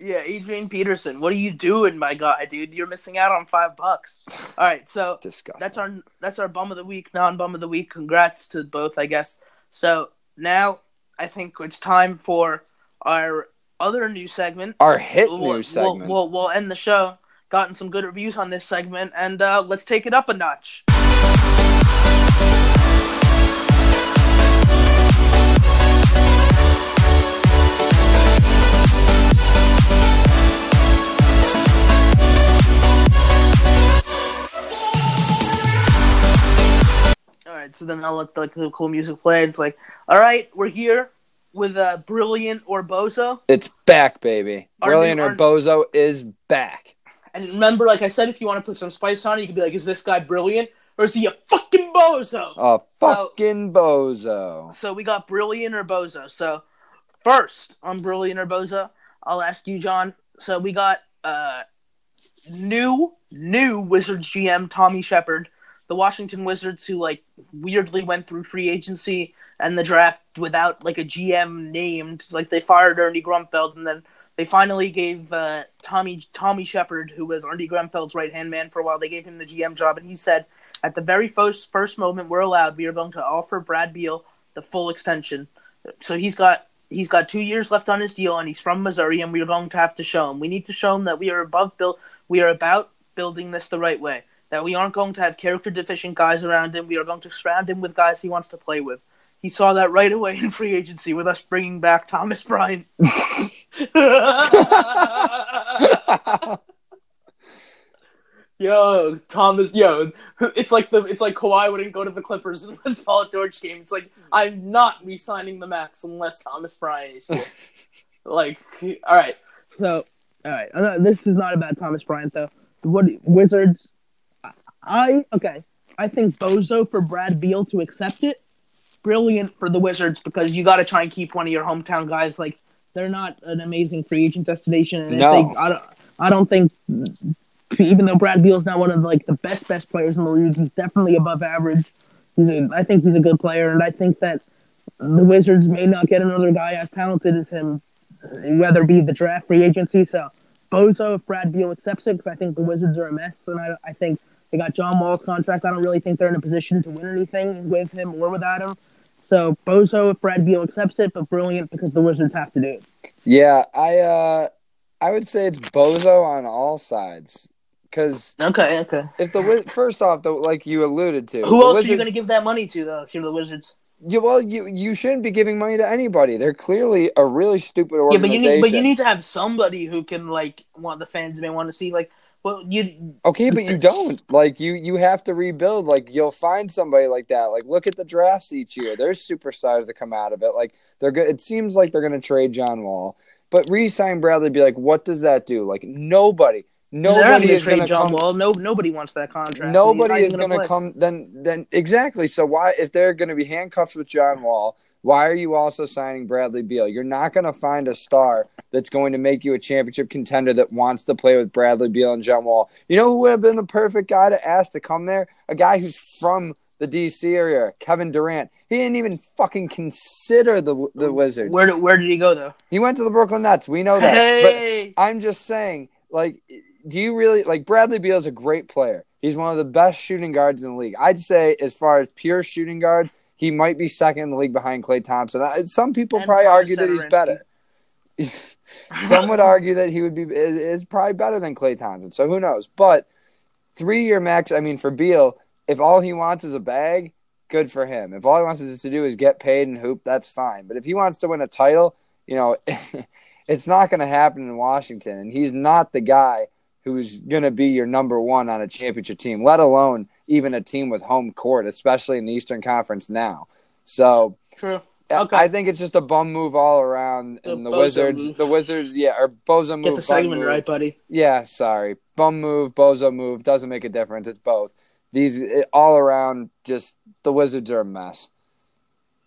Yeah, Adrian Peterson, what are you doing, my guy, dude? You're missing out on five bucks. (laughs) All right, so Disgusting. that's our that's our bum of the week, non bum of the week. Congrats to both, I guess. So now I think it's time for our other new segment. our hit We'll, we'll, segment. we'll, we'll end the show. Gotten some good reviews on this segment, and uh, let's take it up a notch. Right, so then I'll let the, the cool music play. It's like, all right, we're here with uh, Brilliant or Bozo. it's back, baby. Our Brilliant new- or Bozo is back. And remember, like I said, if you want to put some spice on it, you could be like, is this guy brilliant or is he a fucking bozo? A So- fucking bozo. So we got brilliant or bozo. So first on brilliant or bozo, I'll ask you, John. So we got uh new new Wizards GM Tommy Sheppard, the Washington Wizards, who like weirdly went through free agency and the draft without like a GM named. Like they fired Ernie Grunfeld and then they finally gave uh, Tommy Tommy Sheppard, who was Ernie Grunfeld's right hand man for a while. They gave him the GM job, and he said, "At the very first first moment we're allowed, we are going to offer Brad Beal the full extension. So he's got he's got two years left on his deal, and he's from Missouri, and we are going to have to show him. We need to show him that we are above build. We are about building this the right way. That we aren't going to have character deficient guys around him. We are going to surround him with guys he wants to play with. He saw that right away in free agency with us bringing back Thomas Bryant. (laughs) Yo, Thomas. Yo, it's like the it's like Kawhi wouldn't go to the Clippers unless Paul George came. It's like I'm not re-signing the max unless Thomas Bryant is here. (laughs) like, all right. So, all right. Uh, This is not about Thomas Bryant though. What Wizards? I okay. I think Bozo for Brad Beal to accept it. Brilliant for the Wizards because you got to try and keep one of your hometown guys. Like they're not an amazing free agent destination. And No. they, I don't. I don't think even though Brad Beal's not one of like the best best players in the league, he's definitely above average. He's a, I think he's a good player, and I think that the Wizards may not get another guy as talented as him, whether it be the draft free agency. So Bozo, if Brad Beal accepts it, because I think the Wizards are a mess, and I, I think they got John Wall's contract. I don't really think they're in a position to win anything with him or without him. So Bozo, if Brad Beal accepts it, but brilliant because the Wizards have to do it. Yeah, I uh, I would say it's Bozo on all sides. Because Okay, okay. if the first off, the, like you alluded to, Who the else are you going to give that money to, though, if you're the Wizards? You, well, you you shouldn't be giving money to anybody. They're clearly a really stupid organization. Yeah, but you need, but you need to have somebody who can like want the fans may want to see. Like, well, you Okay, but you don't. (laughs) Like you you have to rebuild. Like you'll find somebody like that. Like look at the drafts each year. There's superstars that come out of it. Like they're good. It seems like they're going to trade John Wall, but re-sign Bradley. Be like, what does that do? Like nobody, nobody is going trade to John come. Wall. No, nobody wants that contract. Nobody is going to come. Then then exactly. So why if they're going to be handcuffed with John Wall? Why are you also signing Bradley Beal? You're not going to find a star that's going to make you a championship contender that wants to play with Bradley Beal and John Wall. You know who would have been the perfect guy to ask to come there? A guy who's from the DC area, Kevin Durant. He didn't even fucking consider the the Wizards. Where did, where did he go though? He went to the Brooklyn Nets. We know that. But Hey, I'm just saying, like, do you really like Bradley Beal is a great player. He's one of the best shooting guards in the league. I'd say, as far as pure shooting guards, he might be second in the league behind Klay Thompson. Some people And probably argue that he's better. (laughs) Some would (laughs) argue that he would be is, is probably better than Klay Thompson. So who knows? But three year max. I mean, for Beal, if all he wants is a bag, good for him. If all he wants is to do is get paid and hoop, that's fine. But if he wants to win a title, you know, (laughs) it's not going to happen in Washington. And he's not the guy who's going to be your number one on a championship team, let alone even a team with home court, especially in the Eastern Conference now. So true. I- Okay. I think it's just a bum move all around. The And the Wizards, move. the Wizards, yeah, or bozo move. Get the segment move. right, buddy. Yeah, sorry. Bum move, bozo move doesn't make a difference. It's both. These it, all around, just the Wizards are a mess.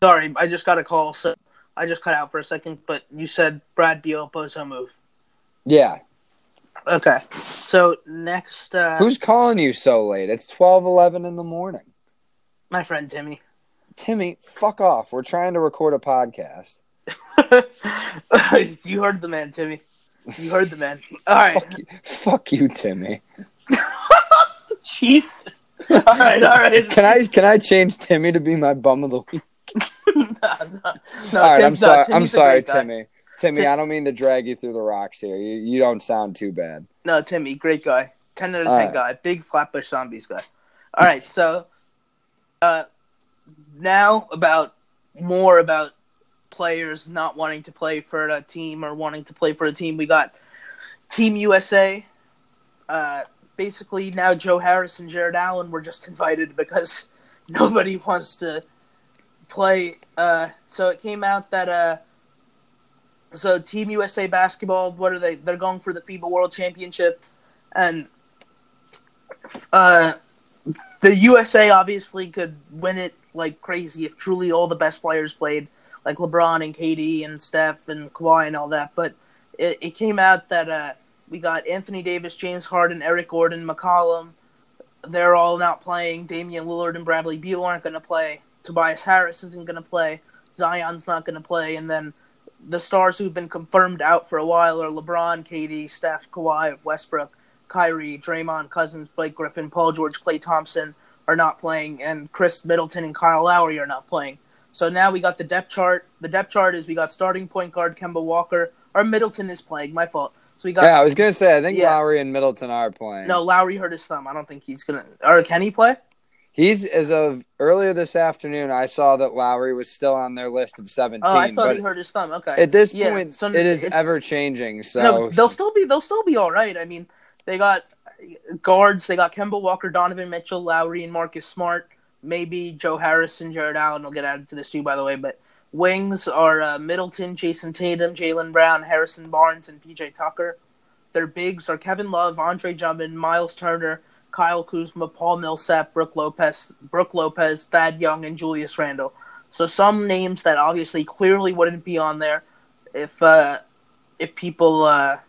Sorry, I just got a call, so I just cut out for a second. But you said Brad Beal bozo move. Yeah. Okay, so next, uh, Who's calling you so late? It's twelve eleven in the morning. my friend Timmy? Timmy, fuck off. We're trying to record a podcast. (laughs) you heard the man, Timmy. You heard the man. All right, Fuck you, fuck you, Timmy. (laughs) Jesus. All right, all right. Can I can I change Timmy to be my bum of the week? (laughs) no, no, no, all right, Tim- I'm no, sorry. I'm sorry. Timmy. Timmy, I don't mean to drag you through the rocks here. You, you don't sound too bad. No, Timmy, great guy. 10 out of 10 All right. guy. Big Flatbush Zombies guy. All right, so uh, now about more about players not wanting to play for a team or wanting to play for a team. We got Team USA. Uh, basically, now Joe Harris and Jarrett Allen were just (laughs) invited because (laughs) nobody wants to play. Uh, so it came out that uh, so Team USA basketball, what are they? They're going for the FIBA World Championship, and uh, the USA obviously could win it like crazy if truly all the best players played, like LeBron and KD and Steph and Kawhi and all that. But it, it came out that uh, we got Anthony Davis, James Harden, Eric Gordon, McCollum. They're all not playing. Damian Lillard and Bradley Beal aren't going to play. Tobias Harris isn't going to play. Zion's not going to play. And then the stars who've been confirmed out for a while are LeBron, KD, Steph, Kawhi, Westbrook, Kyrie, Draymond, Cousins, Blake Griffin, Paul George, Klay Thompson are not playing, and Khris Middleton and Kyle Lowry are not playing. So now we got the depth chart. The depth chart is we got starting point guard Kemba Walker. Or Middleton is playing. My fault. So we got Yeah, I was gonna say I think Yeah. Lowry and Middleton are playing. no Lowry hurt his thumb. I don't think he's gonna. Or can he play? He's as of earlier this afternoon. I saw that Lowry was still on their list of seventeen. Oh, I thought he hurt his thumb. Okay. at this Yeah, point, so it is ever changing. So no, they'll still be they'll still be all right. I mean, they got guards. They got Kemba Walker, Donovan Mitchell, Lowry, and Marcus Smart. Maybe Joe Harrison, Jarrett Allen will get added to this too, by the way. But wings are uh, Middleton, Jayson Tatum, Jaylen Brown, Harrison Barnes, and PJ Tucker. Their bigs are Kevin Love, Andre Drummond, Myles Turner, Kyle Kuzma, Paul Millsap, Brook Lopez, Brook Lopez, Thad Young, and Julius Randle. So some names that obviously clearly wouldn't be on there if uh, if people uh,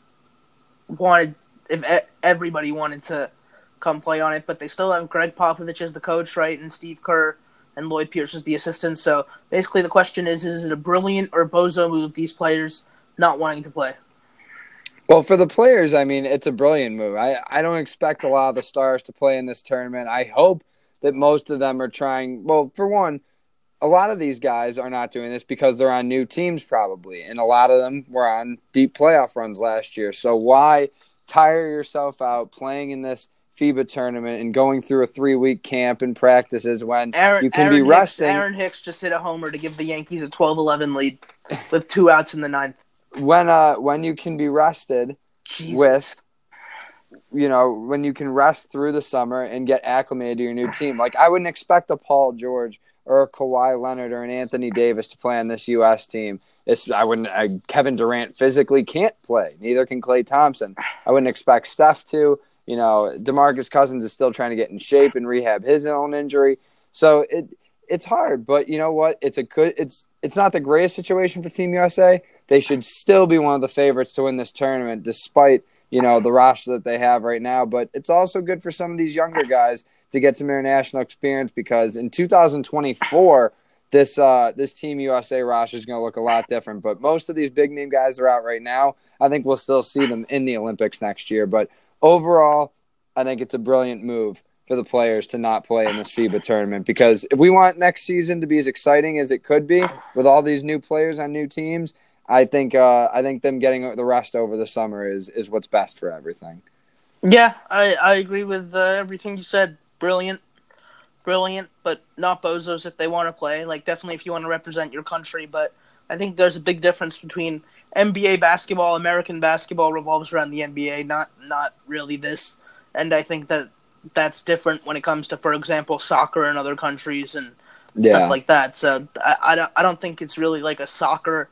wanted if everybody wanted to come play on it, but they still have Gregg Popovich as the coach, right, and Steve Kerr and Lloyd Pierce as the assistant. So basically, the question is: Is it a brilliant or bozo move? These players not wanting to play. Well, for the players, I mean, it's a brilliant move. I, I don't expect a lot of the stars to play in this tournament. I hope that most of them are trying. Well, for one, a lot of these guys are not doing this because they're on new teams, probably. And a lot of them were on deep playoff runs last year. So why tire yourself out playing in this FIBA tournament and going through a three week camp and practices when Aaron, you can Aaron be Hicks, resting? Aaron Hicks just hit a homer to give the Yankees a 12-11 lead with two outs in the ninth. When uh when you can be rested Jesus. with you know when you can rest through the summer and get acclimated to your new team like i wouldn't expect a paul george or a Kawhi Leonard or an Anthony Davis to play on this U.S. team. It's, I wouldn't. I, Kevin Durant physically can't play. Neither can Klay Thompson. I wouldn't expect Steph to. You know, Demarcus Cousins is still trying to get in shape and rehab his own injury. So it it's hard, but you know what? It's a good. It's it's not the greatest situation for Team USA. They should still be one of the favorites to win this tournament, despite you know the roster that they have right now. But it's also good for some of these younger guys to get some international experience because in 2024 this uh, this Team USA roster is going to look a lot different. But most of these big name guys are out right now. I think we'll still see them in the Olympics next year. But overall, I think it's a brilliant move for the players to not play in this FIBA tournament because if we want next season to be as exciting as it could be with all these new players on new teams, I think uh, I think them getting the rest over the summer is is what's best for everything. Yeah, I, I agree with uh, everything you said. Brilliant, brilliant, but not bozos if they want to play. Like definitely if you want to represent your country, but I think there's a big difference between NBA basketball, American basketball revolves around the NBA, not not really this. And I think that that's different when it comes to, for example, soccer in other countries and Yeah. stuff like that. So I, I don't I don't think it's really like a soccer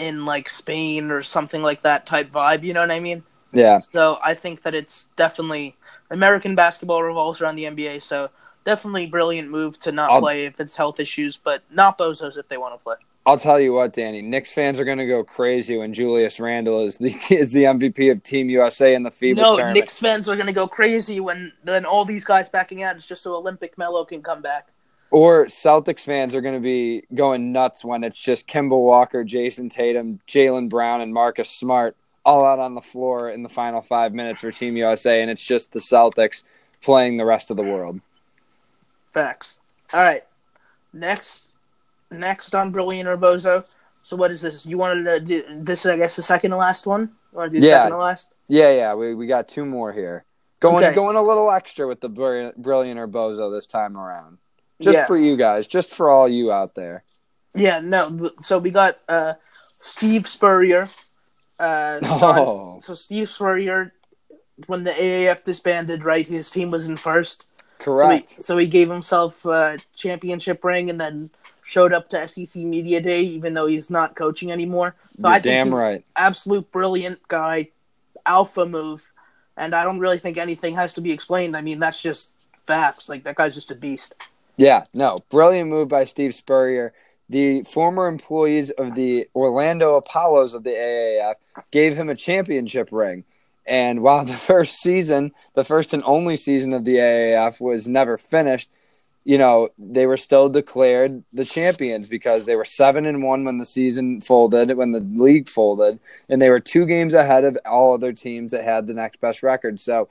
in like Spain or something like that type vibe. You know what I mean? Yeah. So I think that it's definitely American basketball revolves around the NBA. So definitely brilliant move to not I'll- play if it's health issues, but not bozos if they want to play. I'll tell you what, Danny. Knicks fans are going to go crazy when Julius Randle is the (laughs) is the MVP of Team USA in the FIBA no, tournament. Knicks fans are going to go crazy when then all these guys backing out is just so Olympic Melo can come back. Or Celtics fans are going to be going nuts when it's just Kemba Walker, Jayson Tatum, Jaylen Brown, and Marcus Smart all out on the floor in the final five minutes for Team USA, and it's just the Celtics playing the rest of the world. Facts. All right. Next, next on Brilliant or Bozo. So what is this? You wanted to do this? I guess the second to last one. You want to do the Yeah. second to last? Yeah, yeah, we, we got two more here. Going Okay. going a little extra with the brilliant, brilliant or bozo this time around. Just yeah. for you guys, just for all you out there. Yeah. No. So we got uh, Steve Spurrier. Uh, (laughs) Oh. So Steve Spurrier, when the AAF disbanded, right, his team was in first. So Correct. he, so he gave himself a championship ring and then showed up to SEC Media Day, even though he's not coaching anymore. So You're I think he's right. absolute brilliant guy, alpha move, and I don't really think anything has to be explained. I mean, that's just facts. Like that guy's just a beast. Yeah, no, brilliant move by Steve Spurrier. The former employees of the Orlando Apollos of the AAF gave him a championship ring. And while (laughs) the first season, the first and only season of the AAF was never finished, you know, they were still declared the champions because they were 7 and 1 when the season folded, when the league folded, and they were two games ahead of all other teams that had the next best record. So,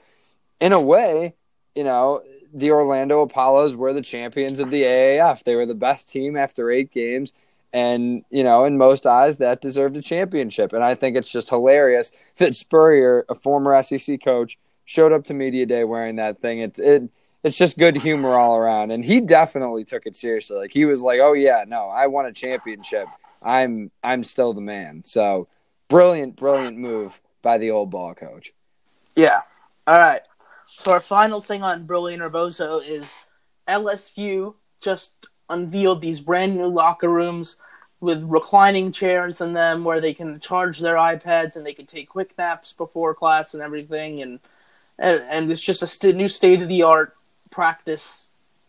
in a way, you know, the Orlando Apollos were the champions of the AAF. They were the best team after eight games, And, you know, in most eyes, that deserved a championship. And I think it's just hilarious that Spurrier, a former SEC coach, showed up to Media Day wearing that thing. It's, it, it's just good humor all around. And he definitely took it seriously. Like, he was like, oh, yeah, no, I won a championship. I'm, I'm still the man. So, brilliant, brilliant move by the old ball coach. Yeah. All right. So our final thing on Brilliant or Bozo is LSU just unveiled these brand new locker rooms with reclining chairs in them where they can charge their iPads and they can take quick naps before class and everything and and, and it's just a st- new state of the art practice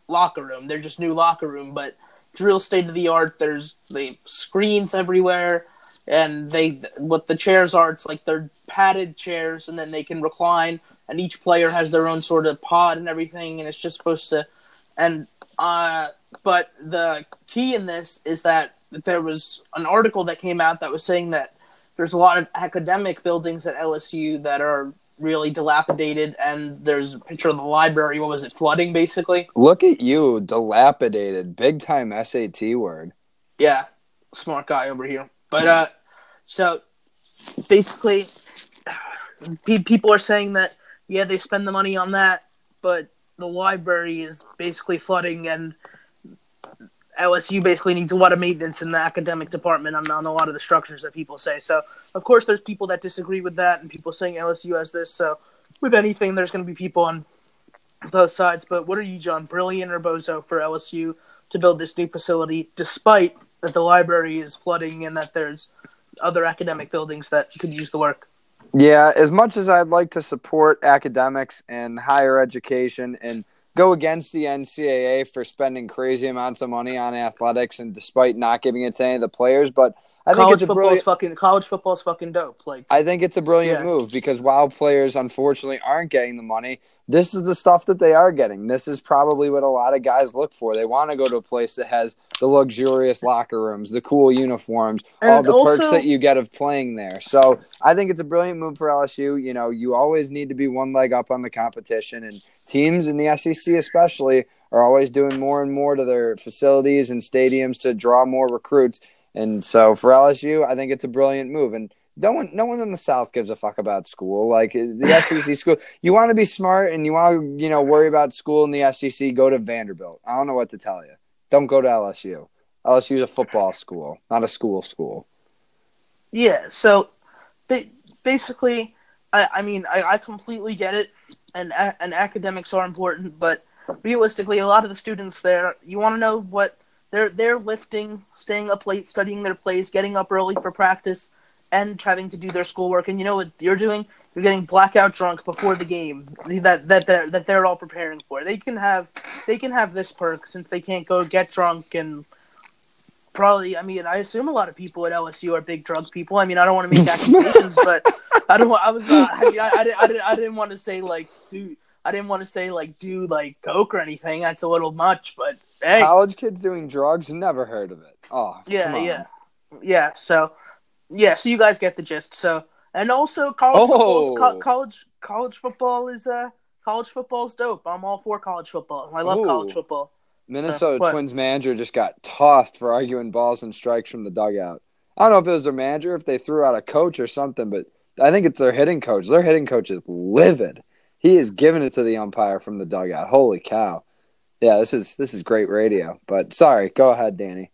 locker room. They're just new locker room, but it's real state of the art. There's the screens everywhere and they what the chairs are it's like they're padded chairs and then they can recline and each player has their own sort of pod and everything and it's just supposed to and uh but the key in this is that there was an article that came out that was saying that there's a lot of academic buildings at LSU that are really dilapidated and there's a picture of the library what was it flooding basically Look at you, dilapidated, big time SAT word. yeah smart guy over here but uh so basically (sighs) people are saying that yeah they spend the money on that but the library is basically flooding and LSU basically needs a lot of maintenance in the academic department on, on a lot of the structures that people say. So, of course, there's people that disagree with that and people saying LSU has this. So, with anything, there's going to be people on both sides. But what are you, John, brilliant or bozo for LSU to build this new facility, despite that the library is flooding and that there's other academic buildings that could use the work? Yeah, as much as I'd like to support academics and higher education and go against the NCAA for spending crazy amounts of money on athletics and despite not giving it to any of the players, but I think college it's a football brilliant. is fucking college football is fucking dope. Like I think it's a brilliant Yeah. move because while players unfortunately aren't getting the money, this is the stuff that they are getting. This is probably what a lot of guys look for. They want to go to a place that has the luxurious locker rooms, the cool uniforms, all And the perks that you get of playing there. So I think it's a brilliant move for LSU. You know, you always need to be one leg up on the competition, and teams in the SEC especially are always doing more and more to their facilities and stadiums to draw more recruits. And so for LSU, I think it's a brilliant move. And no one, no one in the South gives a fuck about school. Like eh, the (laughs) SEC school, you want to be smart and you want to, you know, worry about school in the SEC. Go to Vanderbilt. I don't know what to tell you. Don't go to LSU. LSU is a football school, not a school school. Yeah, so ba- basically, I, I mean, I, I completely get it, and and academics are important, but realistically, a lot of the students there, you want to know what they're they're lifting, staying up late, studying their plays, getting up early for practice, and having to do their schoolwork. And you know what you're doing? You're getting blackout drunk before the game that that they're, that they're all preparing for. They can have they can have this perk since they can't go get drunk and probably i mean i assume a lot of people at lsu are big drug people i mean i don't want to make accusations (laughs) but i don't i was not i mean I, I, didn't, I, didn't, I didn't want to say like do i didn't want to say like do like coke or anything that's a little much but hey College kids doing drugs, never heard of it. Oh, yeah yeah yeah so yeah so you guys get the gist so and also college Oh. co- college college football is uh college football's dope i'm all for college football i love college football Minnesota What? Twins manager just got tossed for arguing balls and strikes from the dugout. I don't know if it was their manager, if they threw out a coach or something, but I think it's their hitting coach. Their hitting coach is livid. He is giving it to the umpire from the dugout. Holy cow! Yeah, this is this is great radio. But sorry, go ahead, Danny.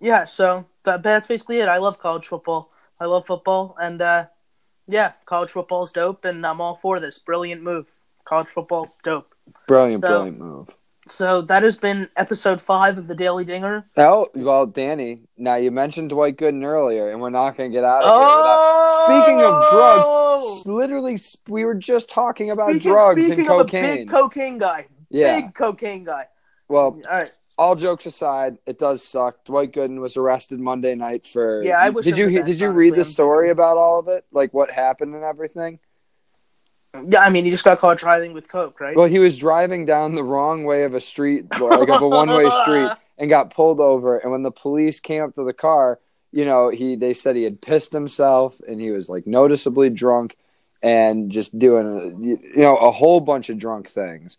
Yeah, so that, that's basically it. I love college football. I love football, and uh, yeah, college football is dope, and I'm all for this. Brilliant move. College football, dope. Brilliant, So- brilliant move. So that has been episode five of the Daily Dinger. Oh well, Danny. Now you mentioned Dwight Gooden earlier, and we're not going to get out of here without. Speaking of drugs, literally, we were just talking about Oh! speaking, drugs speaking and of cocaine. a big cocaine guy, yeah. big cocaine guy. Well, All right, all jokes aside, it does suck. Dwight Gooden was arrested Monday night for. Yeah, I wish Did you best, did you honestly. read the I'm story about all of it, like what happened and everything? yeah, I mean, he just got caught driving with coke, right? Well, he was driving down the wrong way of a street, like of a one-way street, (laughs) and got pulled over. And when the police came up to the car, you know, he they said he had pissed himself and he was like noticeably drunk and just doing you know a whole bunch of drunk things.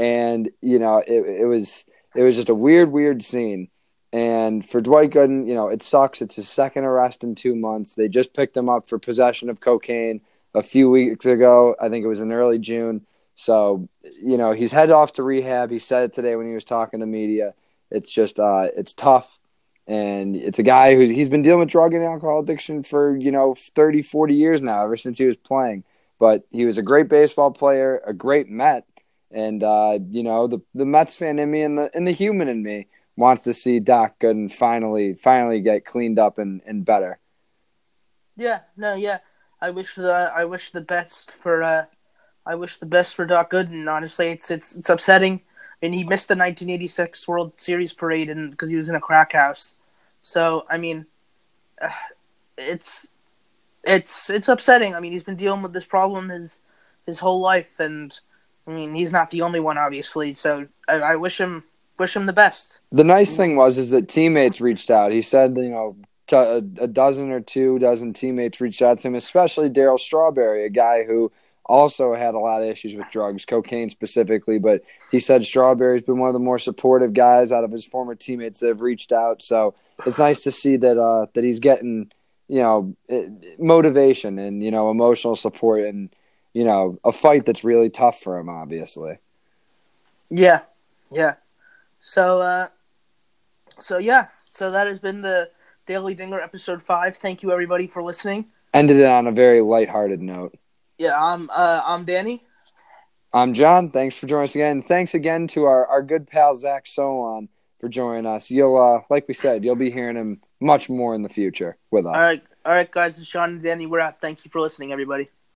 And you know, it, it was it was just a weird, weird scene. And for Dwight Gooden, you know, it sucks. It's his second arrest in two months. They just picked him up for possession of cocaine a few weeks ago. I think it was in early June. So, you know, he's headed off to rehab. He said it today when he was talking to media. It's just, uh, it's tough. And it's a guy who he's been dealing with drug and alcohol addiction for, you know, 30, 40 years now, ever since he was playing. But he was a great baseball player, a great Met. And, uh, you know, the, the Mets fan in me and the, and the human in me wants to see Doc Gooden finally finally get cleaned up and, and better. Yeah, no, yeah. I wish the I wish the best for uh, I wish the best for Doc Gooden. Honestly, it's it's it's upsetting. Mean, he missed the 1986 World Series parade and because he was in a crack house. So I mean, uh, it's it's it's upsetting. I mean, he's been dealing with this problem his his whole life, and I mean, he's not the only one, obviously. So I, I wish him wish him the best. The nice thing was is that teammates reached out. He said, you know, a, dozen or two dozen teammates reached out to him, especially Darryl Strawberry, a guy who also had a lot of issues with drugs, cocaine specifically. But he said Strawberry's been one of the more supportive guys out of his former teammates that have reached out. So it's nice to see that uh, that he's getting you know motivation and you know emotional support and you know a fight that's really tough for him, obviously. Yeah, yeah. So, uh, so yeah, so that has been the Daily Dinger episode five. Thank you everybody for listening. Ended it on a very lighthearted note. Yeah, I'm uh, I'm Danny. I'm John. Thanks for joining us again. Thanks again to our, our good pal Zach Solon for joining us. You'll uh, like we said, you'll be hearing him much more in the future with us. All right, all right, guys. It's John and Danny. We're out. Thank you for listening, everybody.